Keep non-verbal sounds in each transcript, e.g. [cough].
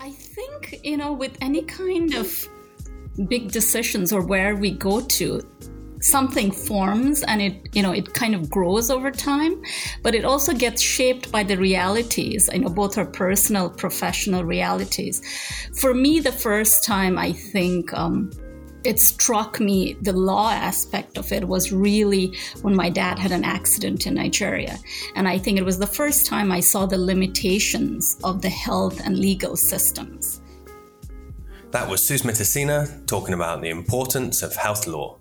I think, you know, with any kind of big decisions or where we go to, something forms and it you know it kind of grows over time but it also gets shaped by the realities you know both our personal professional realities. For me the first time i think um, it struck me the law aspect of it was really when my dad had an accident in Nigeria. And I think it was the first time I saw the limitations of the health and legal systems. That was Susmita Sina talking about the importance of health law.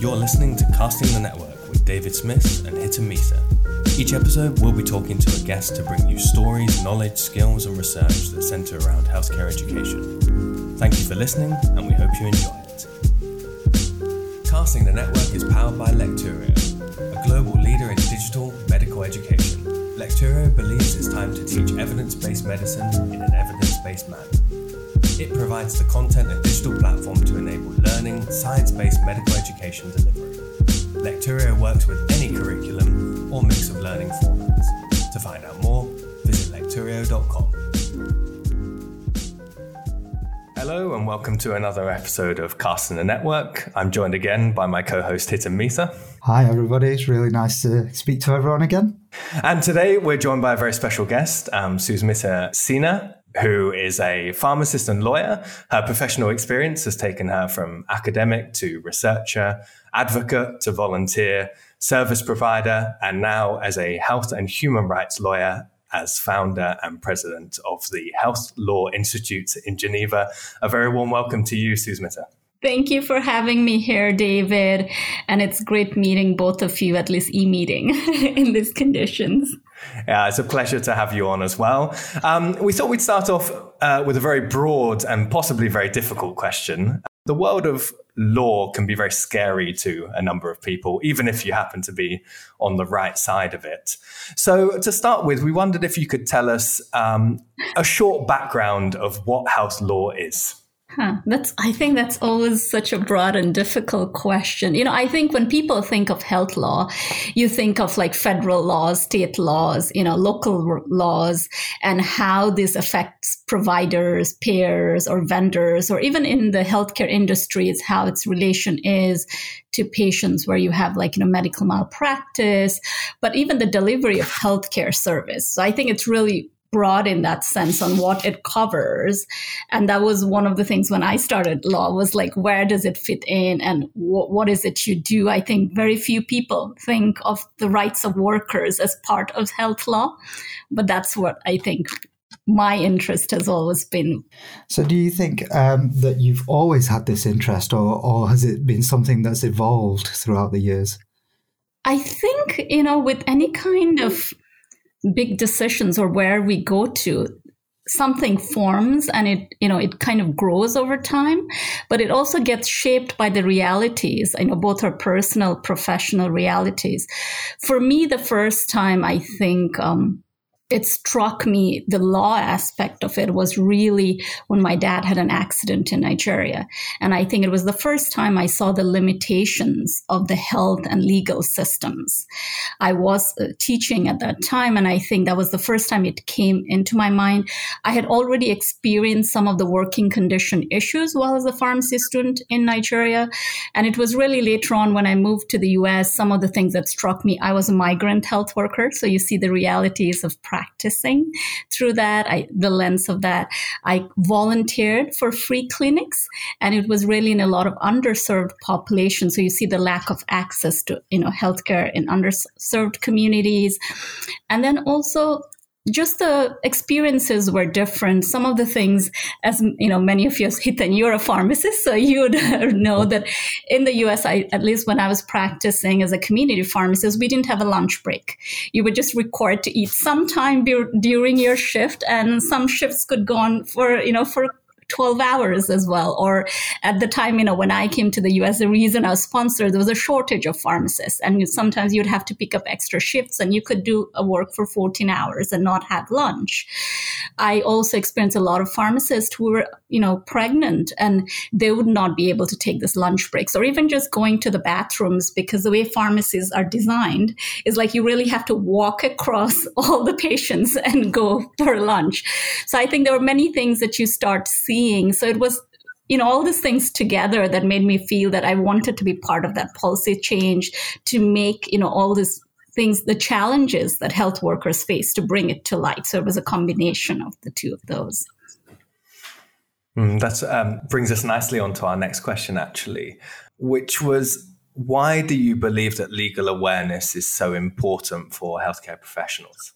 You're listening to Casting the Network with David Smith and Hiten Misa. Each episode, we'll be talking to a guest to bring you stories, knowledge, skills, and research that centre around healthcare education. Thank you for listening, and we hope you enjoy it. Casting the Network is powered by Lecturio, a global leader in digital medical education. Lecturio believes it's time to teach evidence based medicine in an evidence based manner. It provides the content and digital platform to enable learning, science based medical education delivery. Lecturio works with any curriculum or mix of learning formats. To find out more, visit lecturio.com. Hello and welcome to another episode of Casting the Network. I'm joined again by my co-host Hiten Misa. Hi everybody, it's really nice to speak to everyone again. And today we're joined by a very special guest, um, Susmita Sina, who is a pharmacist and lawyer. Her professional experience has taken her from academic to researcher advocate to volunteer, service provider, and now as a health and human rights lawyer as founder and president of the Health Law Institute in Geneva. A very warm welcome to you, Susmita. Thank you for having me here, David. And it's great meeting both of you, at least e meeting [laughs] in these conditions. Yeah, it's a pleasure to have you on as well. Um, we thought we'd start off uh, with a very broad and possibly very difficult question. The world of law can be very scary to a number of people, even if you happen to be on the right side of it. So, to start with, we wondered if you could tell us um, a short background of what health law is. Huh. That's I think that's always such a broad and difficult question. You know, I think when people think of health law, you think of like federal laws, state laws, you know, local laws and how this affects providers, payers or vendors or even in the healthcare industry it's how its relation is to patients where you have like, you know, medical malpractice, but even the delivery of healthcare service. So I think it's really broad in that sense on what it covers and that was one of the things when i started law was like where does it fit in and wh- what is it you do i think very few people think of the rights of workers as part of health law but that's what i think my interest has always been. So, do you think um, that you've always had this interest, or, or has it been something that's evolved throughout the years? I think, you know, with any kind of big decisions or where we go to something forms and it you know it kind of grows over time but it also gets shaped by the realities. You know both our personal professional realities. For me the first time i think um, it struck me the law aspect of it was really when my dad had an accident in Nigeria. And I think it was the first time I saw the limitations of the health and legal systems. I was uh, teaching at that time, and I think that was the first time it came into my mind. I had already experienced some of the working condition issues while as a pharmacy student in Nigeria. And it was really later on when I moved to the US, some of the things that struck me. I was a migrant health worker, so you see the realities of practicing through that. I, the lens of that, I volunteered for free clinics, and it was really in a lot of underserved populations. So you see the lack of access to you know healthcare in underserved communities, and then also just the experiences were different. Some of the things, as you know, many of you, Hiten, you're a pharmacist, so you would [laughs] know that in the US, I, at least when I was practicing as a community pharmacist, we didn't have a lunch break. You were just required to eat sometime be- during your shift, and some shifts could go on for, you know, for 12 hours as well. Or at the time, you know, when I came to the US, the reason I was sponsored, there was a shortage of pharmacists. And sometimes you'd have to pick up extra shifts and you could do a work for 14 hours and not have lunch. I also experienced a lot of pharmacists who were, you know, pregnant and they would not be able to take this lunch breaks or even just going to the bathrooms because the way pharmacies are designed is like you really have to walk across [laughs] all the patients and go [laughs] for lunch. So I think there were many things that you start seeing. So it was you know, all these things together that made me feel that I wanted to be part of that policy change to make, you know, all these things, the challenges that health workers face to bring it to light. So it was a combination of the two of those. Mm, that um, brings us nicely on to our next question, actually, which was why do you believe that legal awareness is so important for healthcare professionals?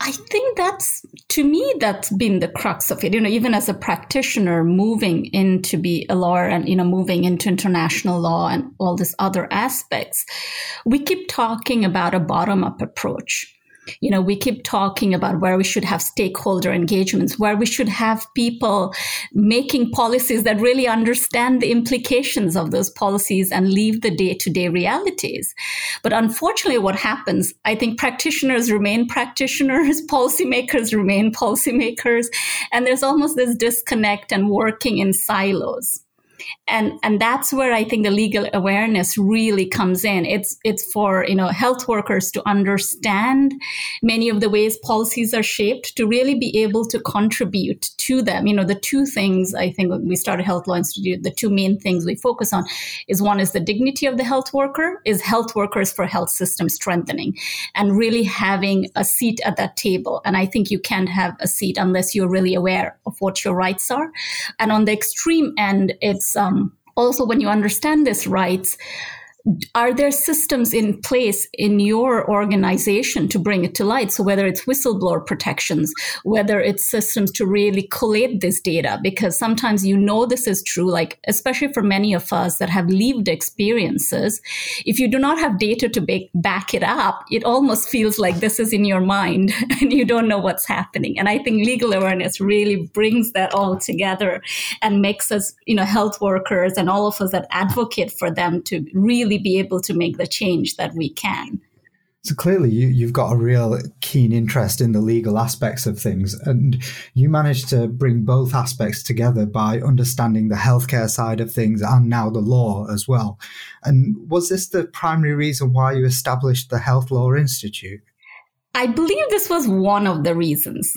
I think that's to me that's been the crux of it. You know, even as a practitioner moving in to be a lawyer and you know moving into international law and all these other aspects, we keep talking about a bottom up approach you know we keep talking about where we should have stakeholder engagements where we should have people making policies that really understand the implications of those policies and leave the day-to-day realities. But unfortunately what happens i think practitioners remain practitioners [laughs] policymakers remain policymakers and there's almost this disconnect and working in silos and and that's where i think the legal awareness really comes in. It's it's for you know health workers to understand many of the ways policies are shaped to really be able to contribute to them. You know the two things i think we started health law institute the two main things we focus on is one is the dignity of the health worker is health workers for health system strengthening and really having a seat at that table. And i think you can't have a seat unless you're really aware of what your rights are. And on the extreme end it's um, also when you understand these rights are there systems in place in your organization to bring it to light? So whether it's whistleblower protections, whether it's systems to really collate this data, because sometimes you know this is true, like especially for many of us that have lived experiences, if you do not have data to back it up, it almost feels like this is in your mind [laughs] and you don't know what's happening. And I think legal awareness really brings that all together and makes us, you know, health workers and all of us that advocate for them to really be able to make the change that we can. So clearly, you, you've got a real keen interest in the legal aspects of things, and you managed to bring both aspects together by understanding the healthcare side of things and now the law as well. And was this the primary reason why you established the Health Law Institute? I believe this was one of the reasons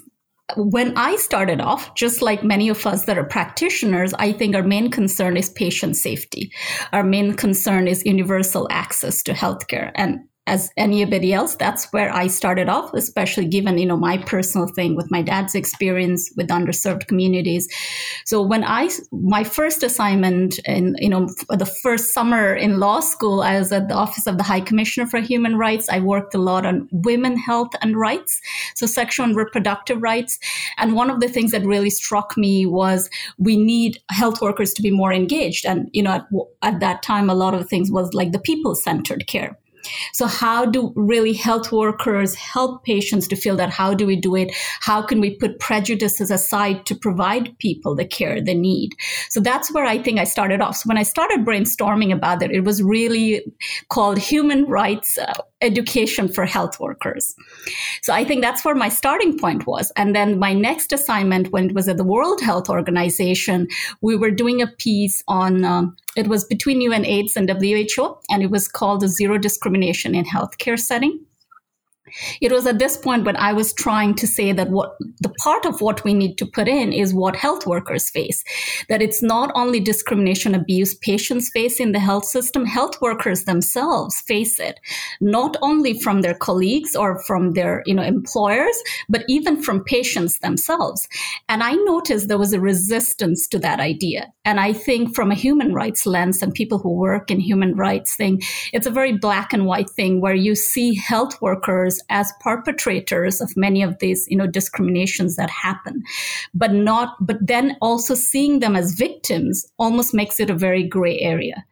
when I started off, just like many of us that are practitioners, I think our main concern is patient safety. Our main concern is universal access to healthcare. And as anybody else. That's where I started off, especially given, you know, my personal thing with my dad's experience with underserved communities. So when I, my first assignment in, you know, the first summer in law school, I was at the Office of the High Commissioner for Human Rights. I worked a lot on women health and rights. So sexual and reproductive rights. And one of the things that really struck me was we need health workers to be more engaged. And, you know, at, at that time, a lot of things was like the people centered care. So how do really health workers help patients to feel that? How do we do it? How can we put prejudices aside to provide people the care they need? So that's where I think I started off. So when I started brainstorming about it, it was really called human rights uh, education for health workers. So I think that's where my starting point was. And then my next assignment when it was at the World Health Organization, we were doing a piece on, um, it was between UNAIDS and WHO, and it was called Zero Discrimination in Healthcare Setting. It was at this point when I was trying to say that what the part of what we need to put in is what health workers face. That it's not only discrimination abuse patients face in the health system, health workers themselves face it, not only from their colleagues or from their, you know, employers, but even from patients themselves. And I noticed there was a resistance to that idea. And I think from a human rights lens and people who work in human rights thing, it's a very black and white thing where you see health workers as perpetrators of many of these, you know, discriminations that happen, but not, but then also seeing them as victims almost makes it a very gray area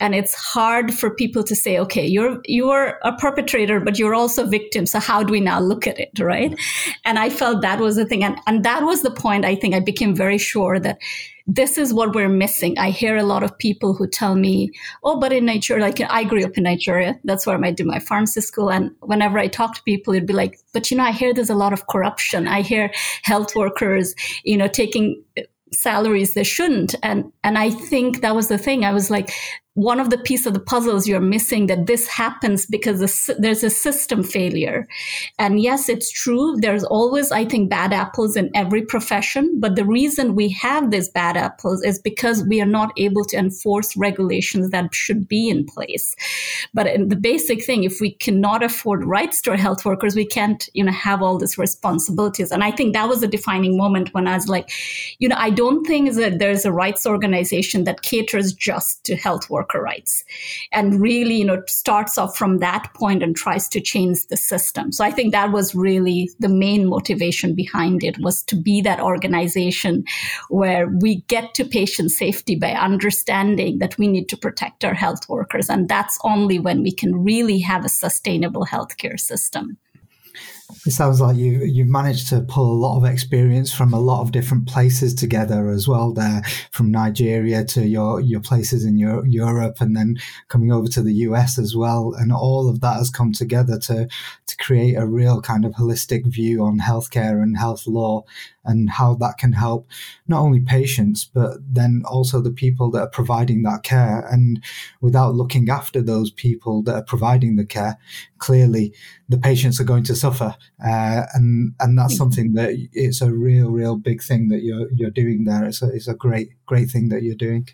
and it's hard for people to say okay you're you're a perpetrator but you're also victim so how do we now look at it right and i felt that was the thing and, and that was the point i think i became very sure that this is what we're missing. I hear a lot of people who tell me, oh, but in Nigeria, like I grew up in Nigeria. That's where I did my pharmacy school. And whenever I talk to people, it'd be like, but you know, I hear there's a lot of corruption. I hear health workers, you know, taking salaries they shouldn't. And, and I think that was the thing. I was like, one of the piece of the puzzles you're missing that this happens because there's a system failure. And yes it's true there's always i think bad apples in every profession but the reason we have these bad apples is because we are not able to enforce regulations that should be in place. But the basic thing if we cannot afford rights to our health workers we can't you know have all these responsibilities. And i think that was a defining moment when i was like you know i don't think that there's a rights organization that caters just to health workers worker rights and really, you know, starts off from that point and tries to change the system. So I think that was really the main motivation behind it was to be that organization where we get to patient safety by understanding that we need to protect our health workers. And that's only when we can really have a sustainable healthcare system. It sounds like you you've managed to pull a lot of experience from a lot of different places together as well. There, from Nigeria to your your places in your, Europe, and then coming over to the US as well, and all of that has come together to to create a real kind of holistic view on healthcare and health law and how that can help not only patients but then also the people that are providing that care. And without looking after those people that are providing the care, clearly the patients are going to suffer. Uh, and and that's something that it's a real real big thing that you're you're doing there. It's a, it's a great great thing that you're doing.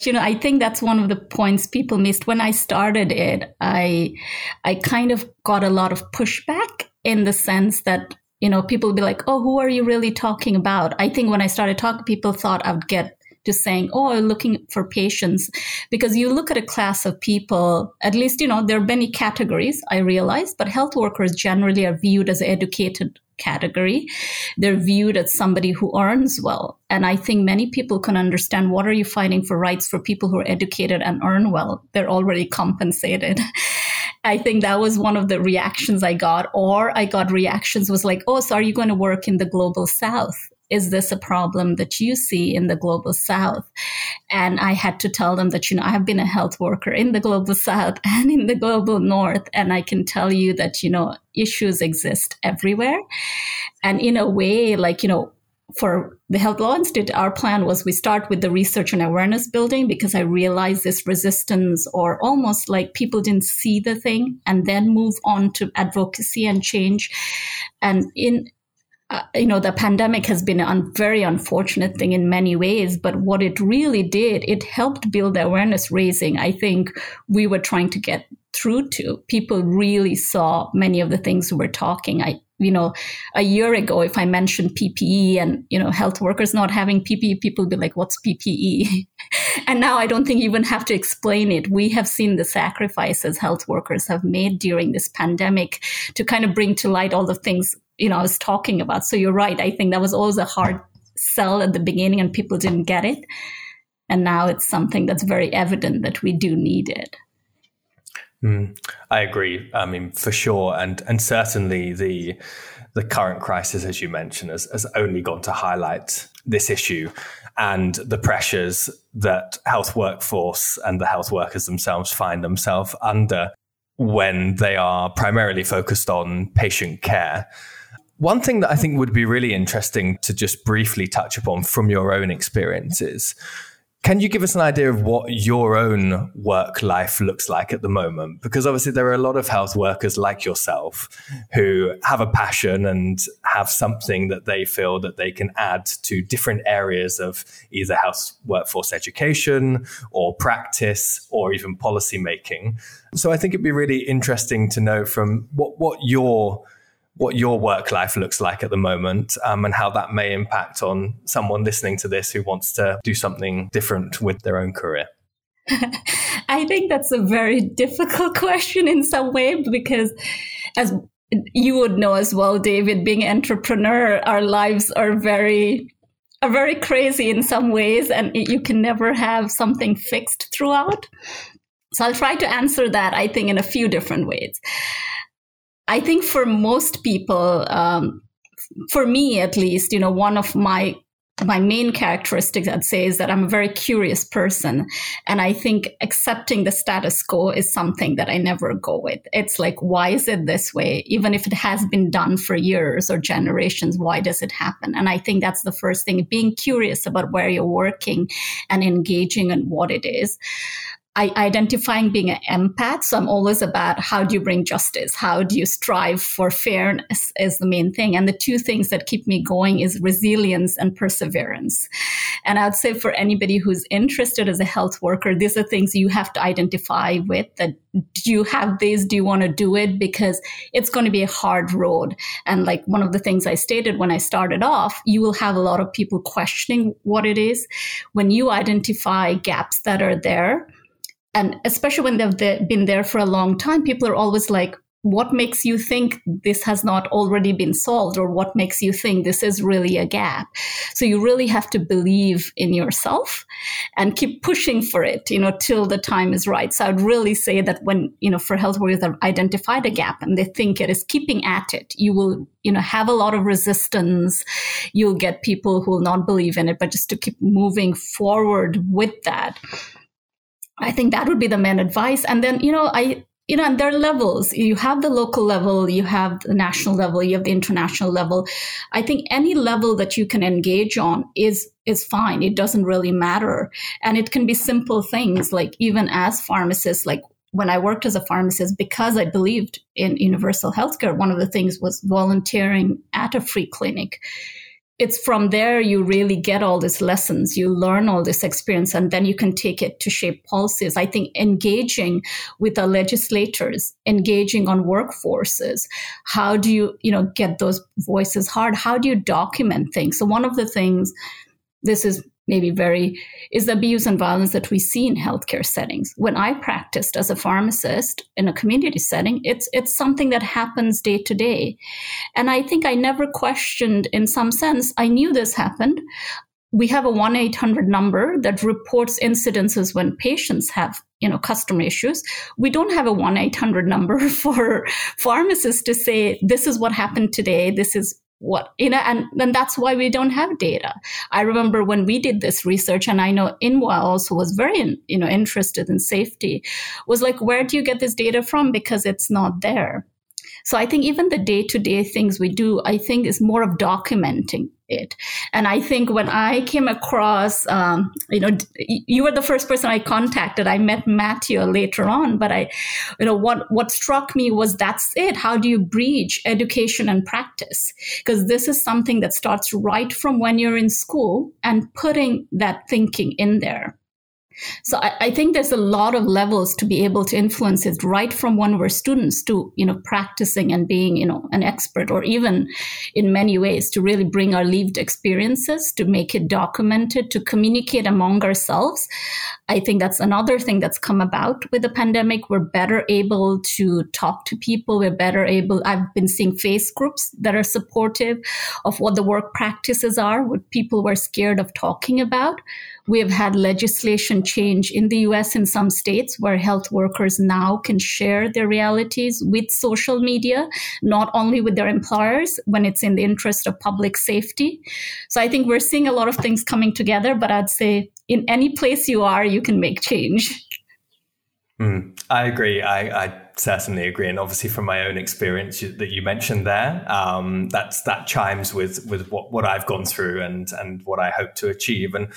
You know i think that's one of the points people missed. When i started it i i kind of got a lot of pushback in the sense that you know people would be like oh who are you really talking about i think when i started talking people thought i would get to saying, oh, looking for patients. Because you look at a class of people, at least, you know, there are many categories, I realize, but health workers generally are viewed as an educated category. They're viewed as somebody who earns well. And I think many people can understand what are you fighting for rights for people who are educated and earn well? They're already compensated. [laughs] I think that was one of the reactions I got. Or I got reactions was like, oh, so are you going to work in the global south? is this a problem that you see in the global south? And I had to tell them that, you know, I have been a health worker in the global south [laughs] and in the global north. And I can tell you that, you know, issues exist everywhere. And in a way, like, you know, for the Health Law Institute, our plan was we start with the research and awareness building because I realized this resistance or almost like people didn't see the thing and then move on to advocacy and change. And in uh, you know, the pandemic has been a un- very unfortunate thing in many ways, but what it really did, it helped build awareness raising. I think we were trying to get through to. People really saw many of the things we were talking. I, you know, a year ago, if I mentioned PPE and, you know, health workers not having PPE, people be like, what's PPE? [laughs] and now I don't think you even have to explain it. We have seen the sacrifices health workers have made during this pandemic to kind of bring to light all the things you know I was talking about. So you're right. I think that was always a hard sell at the beginning, and people didn't get it. And now it's something that's very evident that we do need it. Mm, I agree. I mean, for sure, and and certainly the the current crisis, as you mentioned, has, has only gone to highlight this issue and the pressures that health workforce and the health workers themselves find themselves under when they are primarily focused on patient care. One thing that I think would be really interesting to just briefly touch upon from your own experiences. Can you give us an idea of what your own work life looks like at the moment? Because obviously, there are a lot of health workers like yourself who have a passion and have something that they feel that they can add to different areas of either health workforce education or practice or even policy making. So, I think it'd be really interesting to know from what, what your what your work life looks like at the moment um, and how that may impact on someone listening to this who wants to do something different with their own career. [laughs] I think that's a very difficult [laughs] question in some way because as you would know as well, David, being an entrepreneur, our lives are very are very crazy in some ways, and you can never have something fixed throughout. So I'll try to answer that, I think, in a few different ways. I think for most people, um, for me at least, you know, one of my my main characteristics I'd say, is that I'm a very curious person. And I think accepting the status quo is something that I never go with. It's like, why is it this way? Even if it has been done for years or generations, why does it happen? And I think that's the first thing being curious about where you're working and engaging in what it is. I, identifying being an empath. So I'm always about how do you bring justice? How do you strive for fairness is the main thing. And the two things that keep me going is resilience and perseverance. And I'd say for anybody who's interested as a health worker, these are things you have to identify with that do you have these? Do you want to do it? Because it's going to be a hard road. And like one of the things I stated when I started off, you will have a lot of people questioning what it is. When you identify gaps that are there, and especially when they've been there for a long time, people are always like, what makes you think this has not already been solved? Or what makes you think this is really a gap? So you really have to believe in yourself and keep pushing for it you know till the time is right. So i'd really say that when you know for health workers that identified a gap and they think it is keeping at it you will you know have a lot of resistance. You'll get people who will not believe in it but just to keep moving forward with that I think that would be the main advice. And then, you know, I, you know, and there are levels. You have the local level, you have the national level, you have the international level. I think any level that you can engage on is is fine. It doesn't really matter. And it can be simple things like even as pharmacists, like when I worked as a pharmacist, because I believed in universal healthcare, one of the things was volunteering at a free clinic it's from there you really get all these lessons you learn all this experience and then you can take it to shape policies. I think engaging with the legislators engaging on workforces how do you you know get those voices heard? How do you document things? So one of the things this is maybe very is the abuse and violence that we see in healthcare settings. When I practiced as a pharmacist in a community setting, it's it's something that happens day to day. And I think I never questioned in some sense, I knew this happened. We have a 1-800 number that reports incidences when patients have you know customer issues we don't have a 1-800 number [laughs] for pharmacists to say this is what happened today this is what you know and then that's why we don't have data. I remember when we did this research and i know INWA also was very you know interested in safety was like where do you get this data from? Because it's not there. So I think even the day to day things we do, I think is more of documenting it. And I think when I came across, um, you know, you were the first person I contacted. I met Matthew later on, but I, you know, what, what struck me was that's it. How do you bridge education and practice? Because this is something that starts right from when you're in school and putting that thinking in there. So I, I, think there's a lot of levels to be able to influence it right from when we're students to, you know, practicing and being, you know, an expert or even in many ways to really bring our lived experiences, to make it documented, to communicate among ourselves. I think that's another thing that's come about with the pandemic. We're better able to talk to people. We're better able, I've been seeing face groups that are supportive of what the work practices are, what people were scared of talking about. We have had legislation change in the US in some states where health workers now can share their realities with social media, not only with their employers when it's in the interest of public safety. So I think we're seeing a lot of things coming together, but I'd say in any place you are, you can make change. Mm, I agree. I, I, certainly agree, and obviously from my own experience that you mentioned there, um, that's that chimes with with what, what I've gone through and and what I hope to achieve. And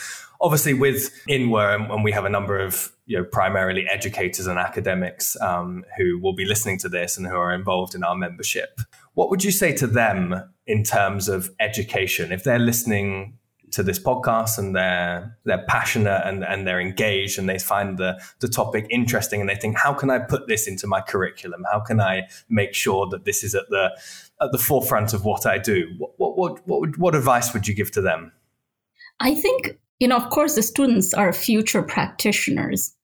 obviously with INWA, and we have a number of you know primarily educators and academics um, who will be listening to this and who are involved in our membership. What would you say to them in terms of education if they're listening to this podcast and they're they're passionate and, and they're engaged and they find the the topic interesting and they think how can I put this into my curriculum? How can I make sure that this is at the at the forefront of what I do? What what what what, what advice would you give to them? I think you know of course the students are future practitioners.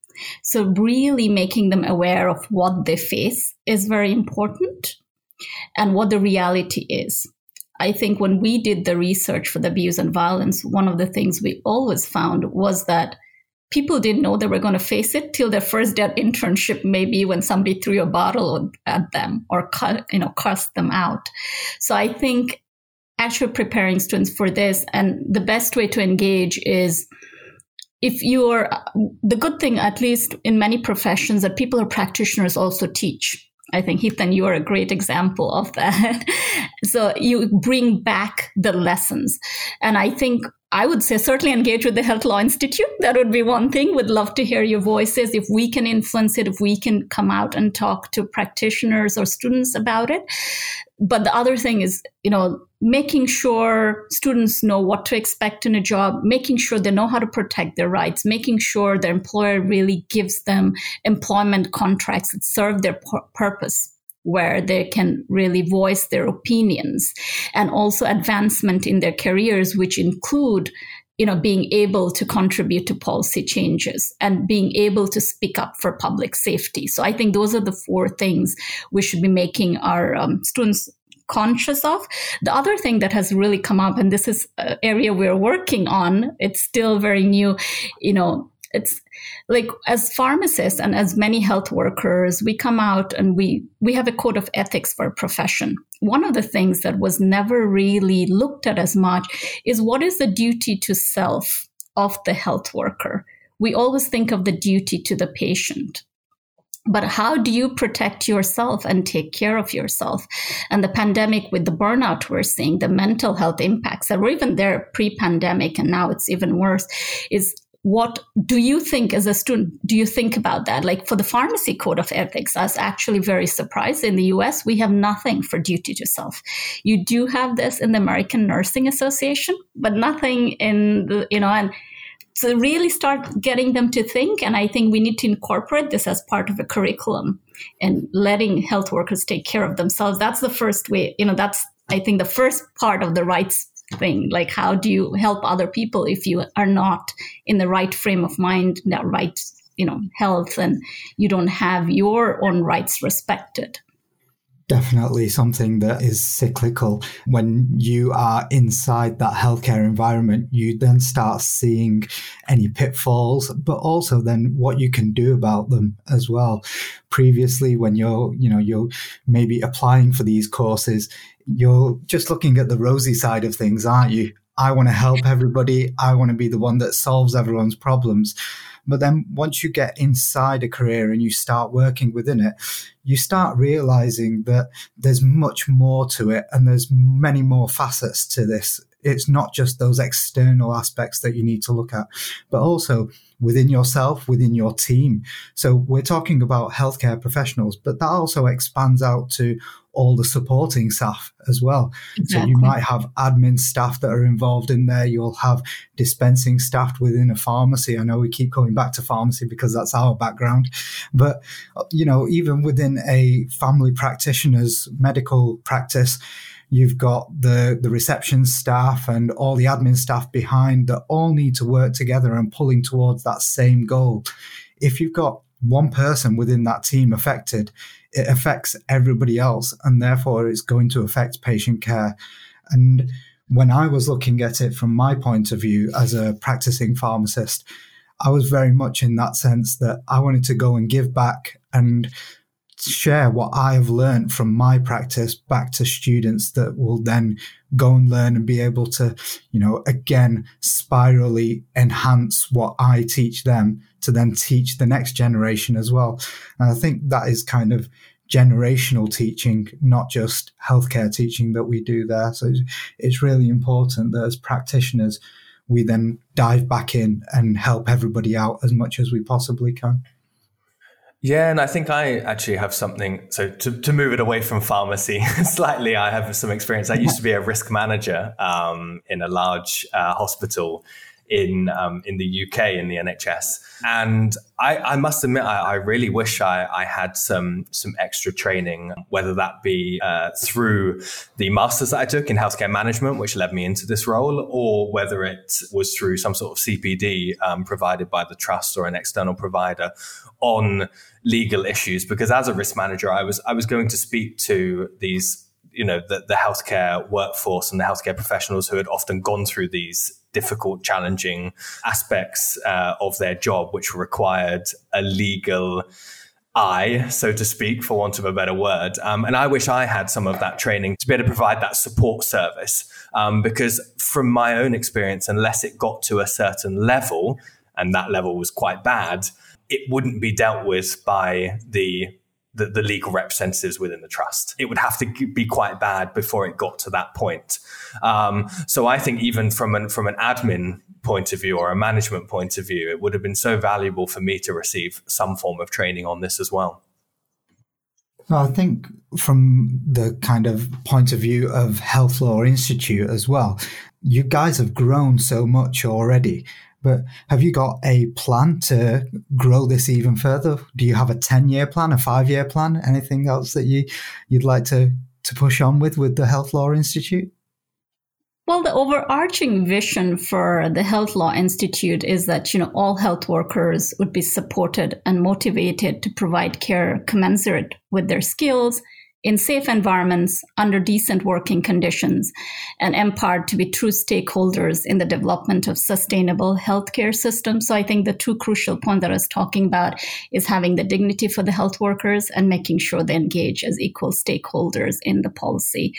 So really making them aware of what they face is very important and what the reality is. I think when we did the research for the abuse and violence, one of the things we always found was that people didn't know they were going to face it till their first day internship, maybe when somebody threw a bottle at them or cut, you know, cussed them out. So I think actually preparing students for this and the best way to engage is if you're the good thing at least in many professions that people are practitioners also teach I think Hiten, you are a great example of that. [laughs] so you bring back the lessons. And I think I would say certainly engage with the Health Law Institute. That would be one thing. Would love to hear your voices. If we can influence it, if we can come out and talk to practitioners or students about it. But the other thing is, you know, making sure students know what to expect in a job, making sure they know how to protect their rights, making sure their employer really gives them employment contracts that serve their purpose where they can really voice their opinions and also advancement in their careers which include you know being able to contribute to policy changes and being able to speak up for public safety. So i think those are the four things we should be making our um, students conscious of. The other thing that has really come up and this is an area we're working on it's still very new you know it's like as pharmacists and as many health workers we come out and we we have a code of ethics for a profession. One of the things that was never really looked at as much is what is the duty to self of the health worker. We always think of the duty to the patient but how do you protect yourself and take care of yourself? And the pandemic with the burnout we're seeing the mental health impacts that were even there pre-pandemic and now it's even worse is what do you think as a student do you think about that? Like for the pharmacy code of ethics i was actually very surprised in the us we have nothing for duty to self. You do have this in the american nursing association but nothing in the you know and to really start getting them to think and i think we need to incorporate this as part of a curriculum and letting health workers take care of themselves. That's the first way you know that's i think the first part of the rights thing. Like how do you help other people if you are not in the right frame of mind that right you know health and you don't have your own rights respected definitely something that is cyclical. When you are inside that healthcare environment, you then start seeing any pitfalls, but also then what you can do about them as well. Previously, when you're, you know, you're maybe applying for these courses, you're just looking at the rosy side of things, aren't you? I want to help everybody. I want to be the one that solves everyone's problems. But then once you get inside a career and you start working within it, you start realizing that there's much more to it and there's many more facets to this. It's not just those external aspects that you need to look at, but also within yourself, within your team. So we're talking about healthcare professionals, but that also expands out to all the supporting staff as well. Exactly. So you might have admin staff that are involved in there. You'll have dispensing staff within a pharmacy. I know we keep going back to pharmacy because that's our background, but you know, even within a family practitioner's medical practice, you've got the the reception staff and all the admin staff behind that all need to work together and pulling towards that same goal. If you've got one person within that team affected, it affects everybody else, and therefore it's going to affect patient care. And when I was looking at it from my point of view as a practicing pharmacist, I was very much in that sense that I wanted to go and give back and share what I have learned from my practice back to students that will then go and learn and be able to, you know, again, spirally enhance what I teach them to then teach the next generation as well. And I think that is kind of generational teaching, not just healthcare teaching that we do there. So it's really important that as practitioners, we then dive back in and help everybody out as much as we possibly can. Yeah, and I think I actually have something. So to, to move it away from pharmacy [laughs] slightly, I have some experience. I used to be a risk manager um, in a large uh, hospital in um, in the UK in the NHS. And I, I must admit, I, I really wish I, I, had some some extra training, whether that be uh, through the masters that I took in healthcare management, which led me into this role, or whether it was through some sort of CPD um, provided by the trust or an external provider on legal issues. Because as a risk manager, I was I was going to speak to these you know the, the healthcare workforce and the healthcare professionals who had often gone through these difficult, challenging aspects uh, of their job, which required a legal eye, so to speak, for want of a better word. Um, and I wish I had some of that training to be able to provide that support service. Um, because from my own experience, unless it got to a certain level, and that level was quite bad, it wouldn't be dealt with by the the, the, legal representatives within the trust. It would have to be quite bad before it got to that point. Um, so I think even from an from an admin point of view or a management point of view, it would have been so valuable for me to receive some form of training on this as well. Well, I think from the kind of point of view of Health Law Institute as well, you guys have grown so much already. But have you got a plan to grow this even further? Do you have a 10 year plan, a five year plan? Anything else that you, you'd like to, to push on with with the Health Law Institute? Well, the overarching vision for the Health Law Institute is that, you know, all health workers would be supported and motivated to provide care commensurate with their skills in safe environments under decent working conditions and empowered to be true stakeholders in the development of sustainable healthcare systems. So I think the two crucial points that I was talking about is having the dignity for the health workers and making sure they engage as equal stakeholders in the policy.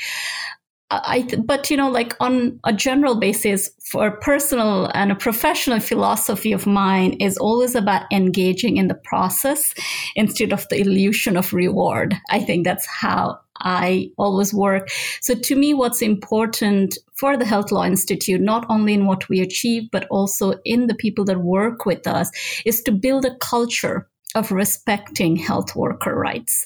I, but you know, like on a general basis, for a personal and a professional philosophy of mine is always about engaging in the process instead of the illusion of reward. I think that's how I always work. So to me, what's important for the Health Law Institute, not only in what we achieve, but also in the people that work with us, is to build a culture of respecting health worker rights.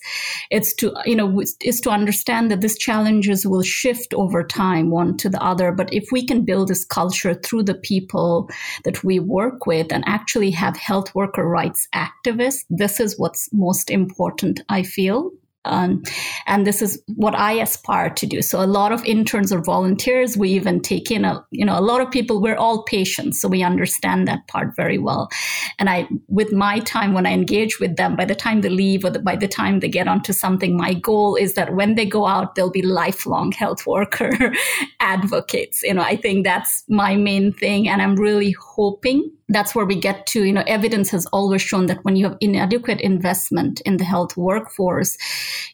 It's to, you know, is to understand that these challenges will shift over time, one to the other. But if we can build this culture through the people that we work with and actually have health worker rights activists, this is what's most important, I feel. Um, and this is what I aspire to do. So a lot of interns or volunteers, we even take in a, you know, a lot of people, we're all patients. So we understand that part very well. And I, with my time, when I engage with them, by the time they leave or the, by the time they get onto something, my goal is that when they go out, they'll be lifelong health worker [laughs] advocates. You know, I think that's my main thing. And I'm really hoping that's where we get to you know evidence has always shown that when you have inadequate investment in the health workforce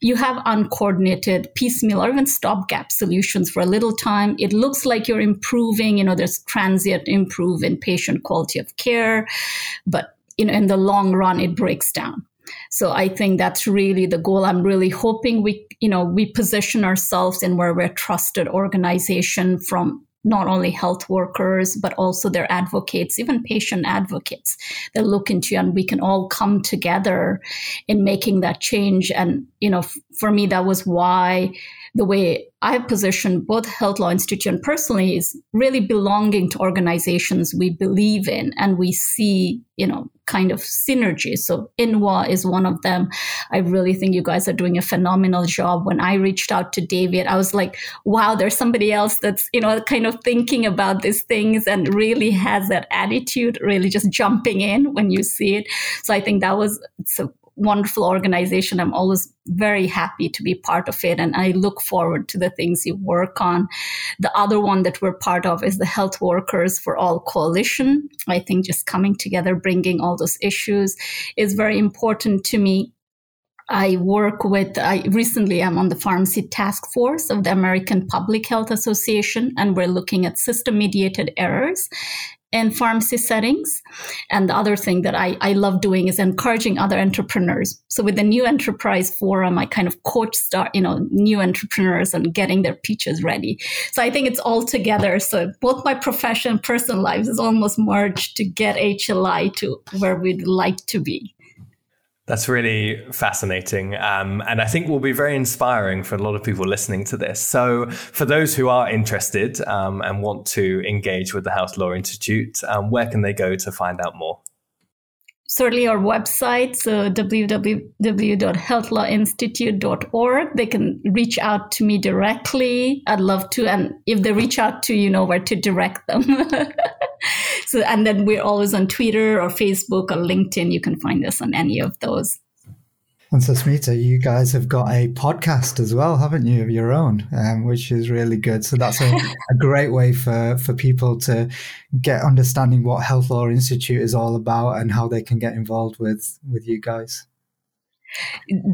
you have uncoordinated piecemeal or even stopgap solutions for a little time it looks like you're improving you know there's transient improve in patient quality of care but you know in the long run it breaks down so I think that's really the goal. I'm really hoping we, you know, we position ourselves in where we're a trusted organization from not only health workers, but also their advocates, even patient advocates that look into you and we can all come together in making that change. And, you know, f- for me, that was why the way I have positioned both Health Law Institute and personally is really belonging to organizations we believe in and we see, you know, kind of synergy. So INWA is one of them. I really think you guys are doing a phenomenal job. When I reached out to David, I was like, wow, there's somebody else that's, you know, kind of thinking about these things and really has that attitude, really just jumping in when you see it. So I think that was, it's a wonderful organization. I'm always very happy to be part of it. And I look forward to the things you work on. The other one that we're part of is the Health Workers for All Coalition. I think just coming together, bringing all those issues is very important to me. I work with, I recently am on the pharmacy task force of the American Public Health Association, and we're looking at system mediated errors in pharmacy settings. And the other thing that I, I love doing is encouraging other entrepreneurs. So with the new enterprise forum, I kind of coach start, you know, new entrepreneurs and getting their pitches ready. So I think it's all together. So both my profession and personal lives is almost merged to get HLI to where we'd like to be. That's really fascinating. Um, and I think will be very inspiring for a lot of people listening to this. So, for those who are interested um, and want to engage with the Health Law Institute, um, where can they go to find out more? certainly our website, so www.healthlawinstitute.org. They can reach out to me directly. I'd love to. And if they reach out to you, know where to direct them. [laughs] [laughs] so, and then we're always on Twitter or Facebook or LinkedIn. You can find us on any of those. And Susmita, you guys have got a podcast as well, haven't you, of your own, um, which is really good. So that's a, [laughs] a, great way for, for people to get understanding what Health Law Institute is all about and how they can get involved with with you guys.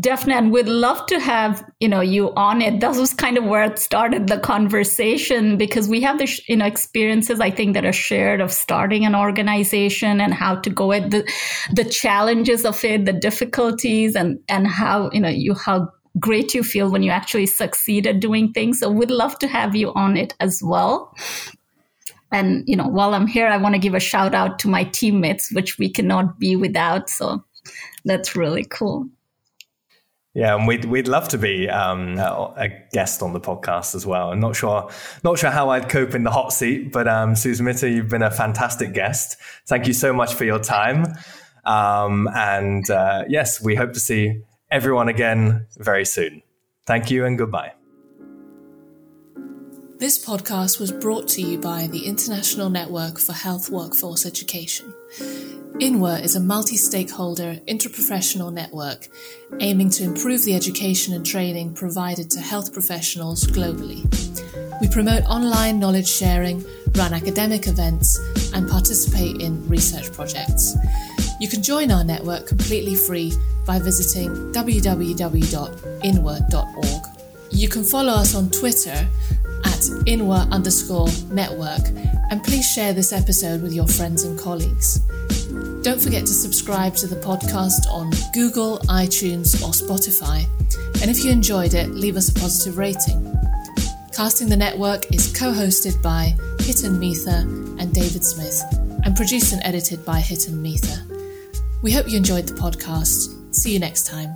Definitely, and we'd love to have you know you on it. That was kind of where it started the conversation because we have the you know experiences I think that are shared of starting an organization and how to go at the the challenges of it, the difficulties, and and how you know you how great you feel when you actually succeed at doing things. So we'd love to have you on it as well. And you know, while I'm here, I want to give a shout out to my teammates, which we cannot be without. So that's really cool. Yeah, and we'd we'd love to be um, a guest on the podcast as well. I'm not sure not sure how I'd cope in the hot seat, but um, Susmita, you've been a fantastic guest. Thank you so much for your time. Um, and uh, yes, we hope to see everyone again very soon. Thank you and goodbye. This podcast was brought to you by the International Network for Health Workforce Education. INWA is a multi stakeholder interprofessional network aiming to improve the education and training provided to health professionals globally. We promote online knowledge sharing, run academic events, and participate in research projects. You can join our network completely free by visiting www.inwa.org. You can follow us on Twitter at inwa underscore network, and please share this episode with your friends and colleagues. Don't forget to subscribe to the podcast on Google, iTunes, or Spotify. And if you enjoyed it, leave us a positive rating. Casting the Network is co hosted by Hiten Mitha and David Smith, and produced and edited by Hiten Mitha. We hope you enjoyed the podcast. See you next time.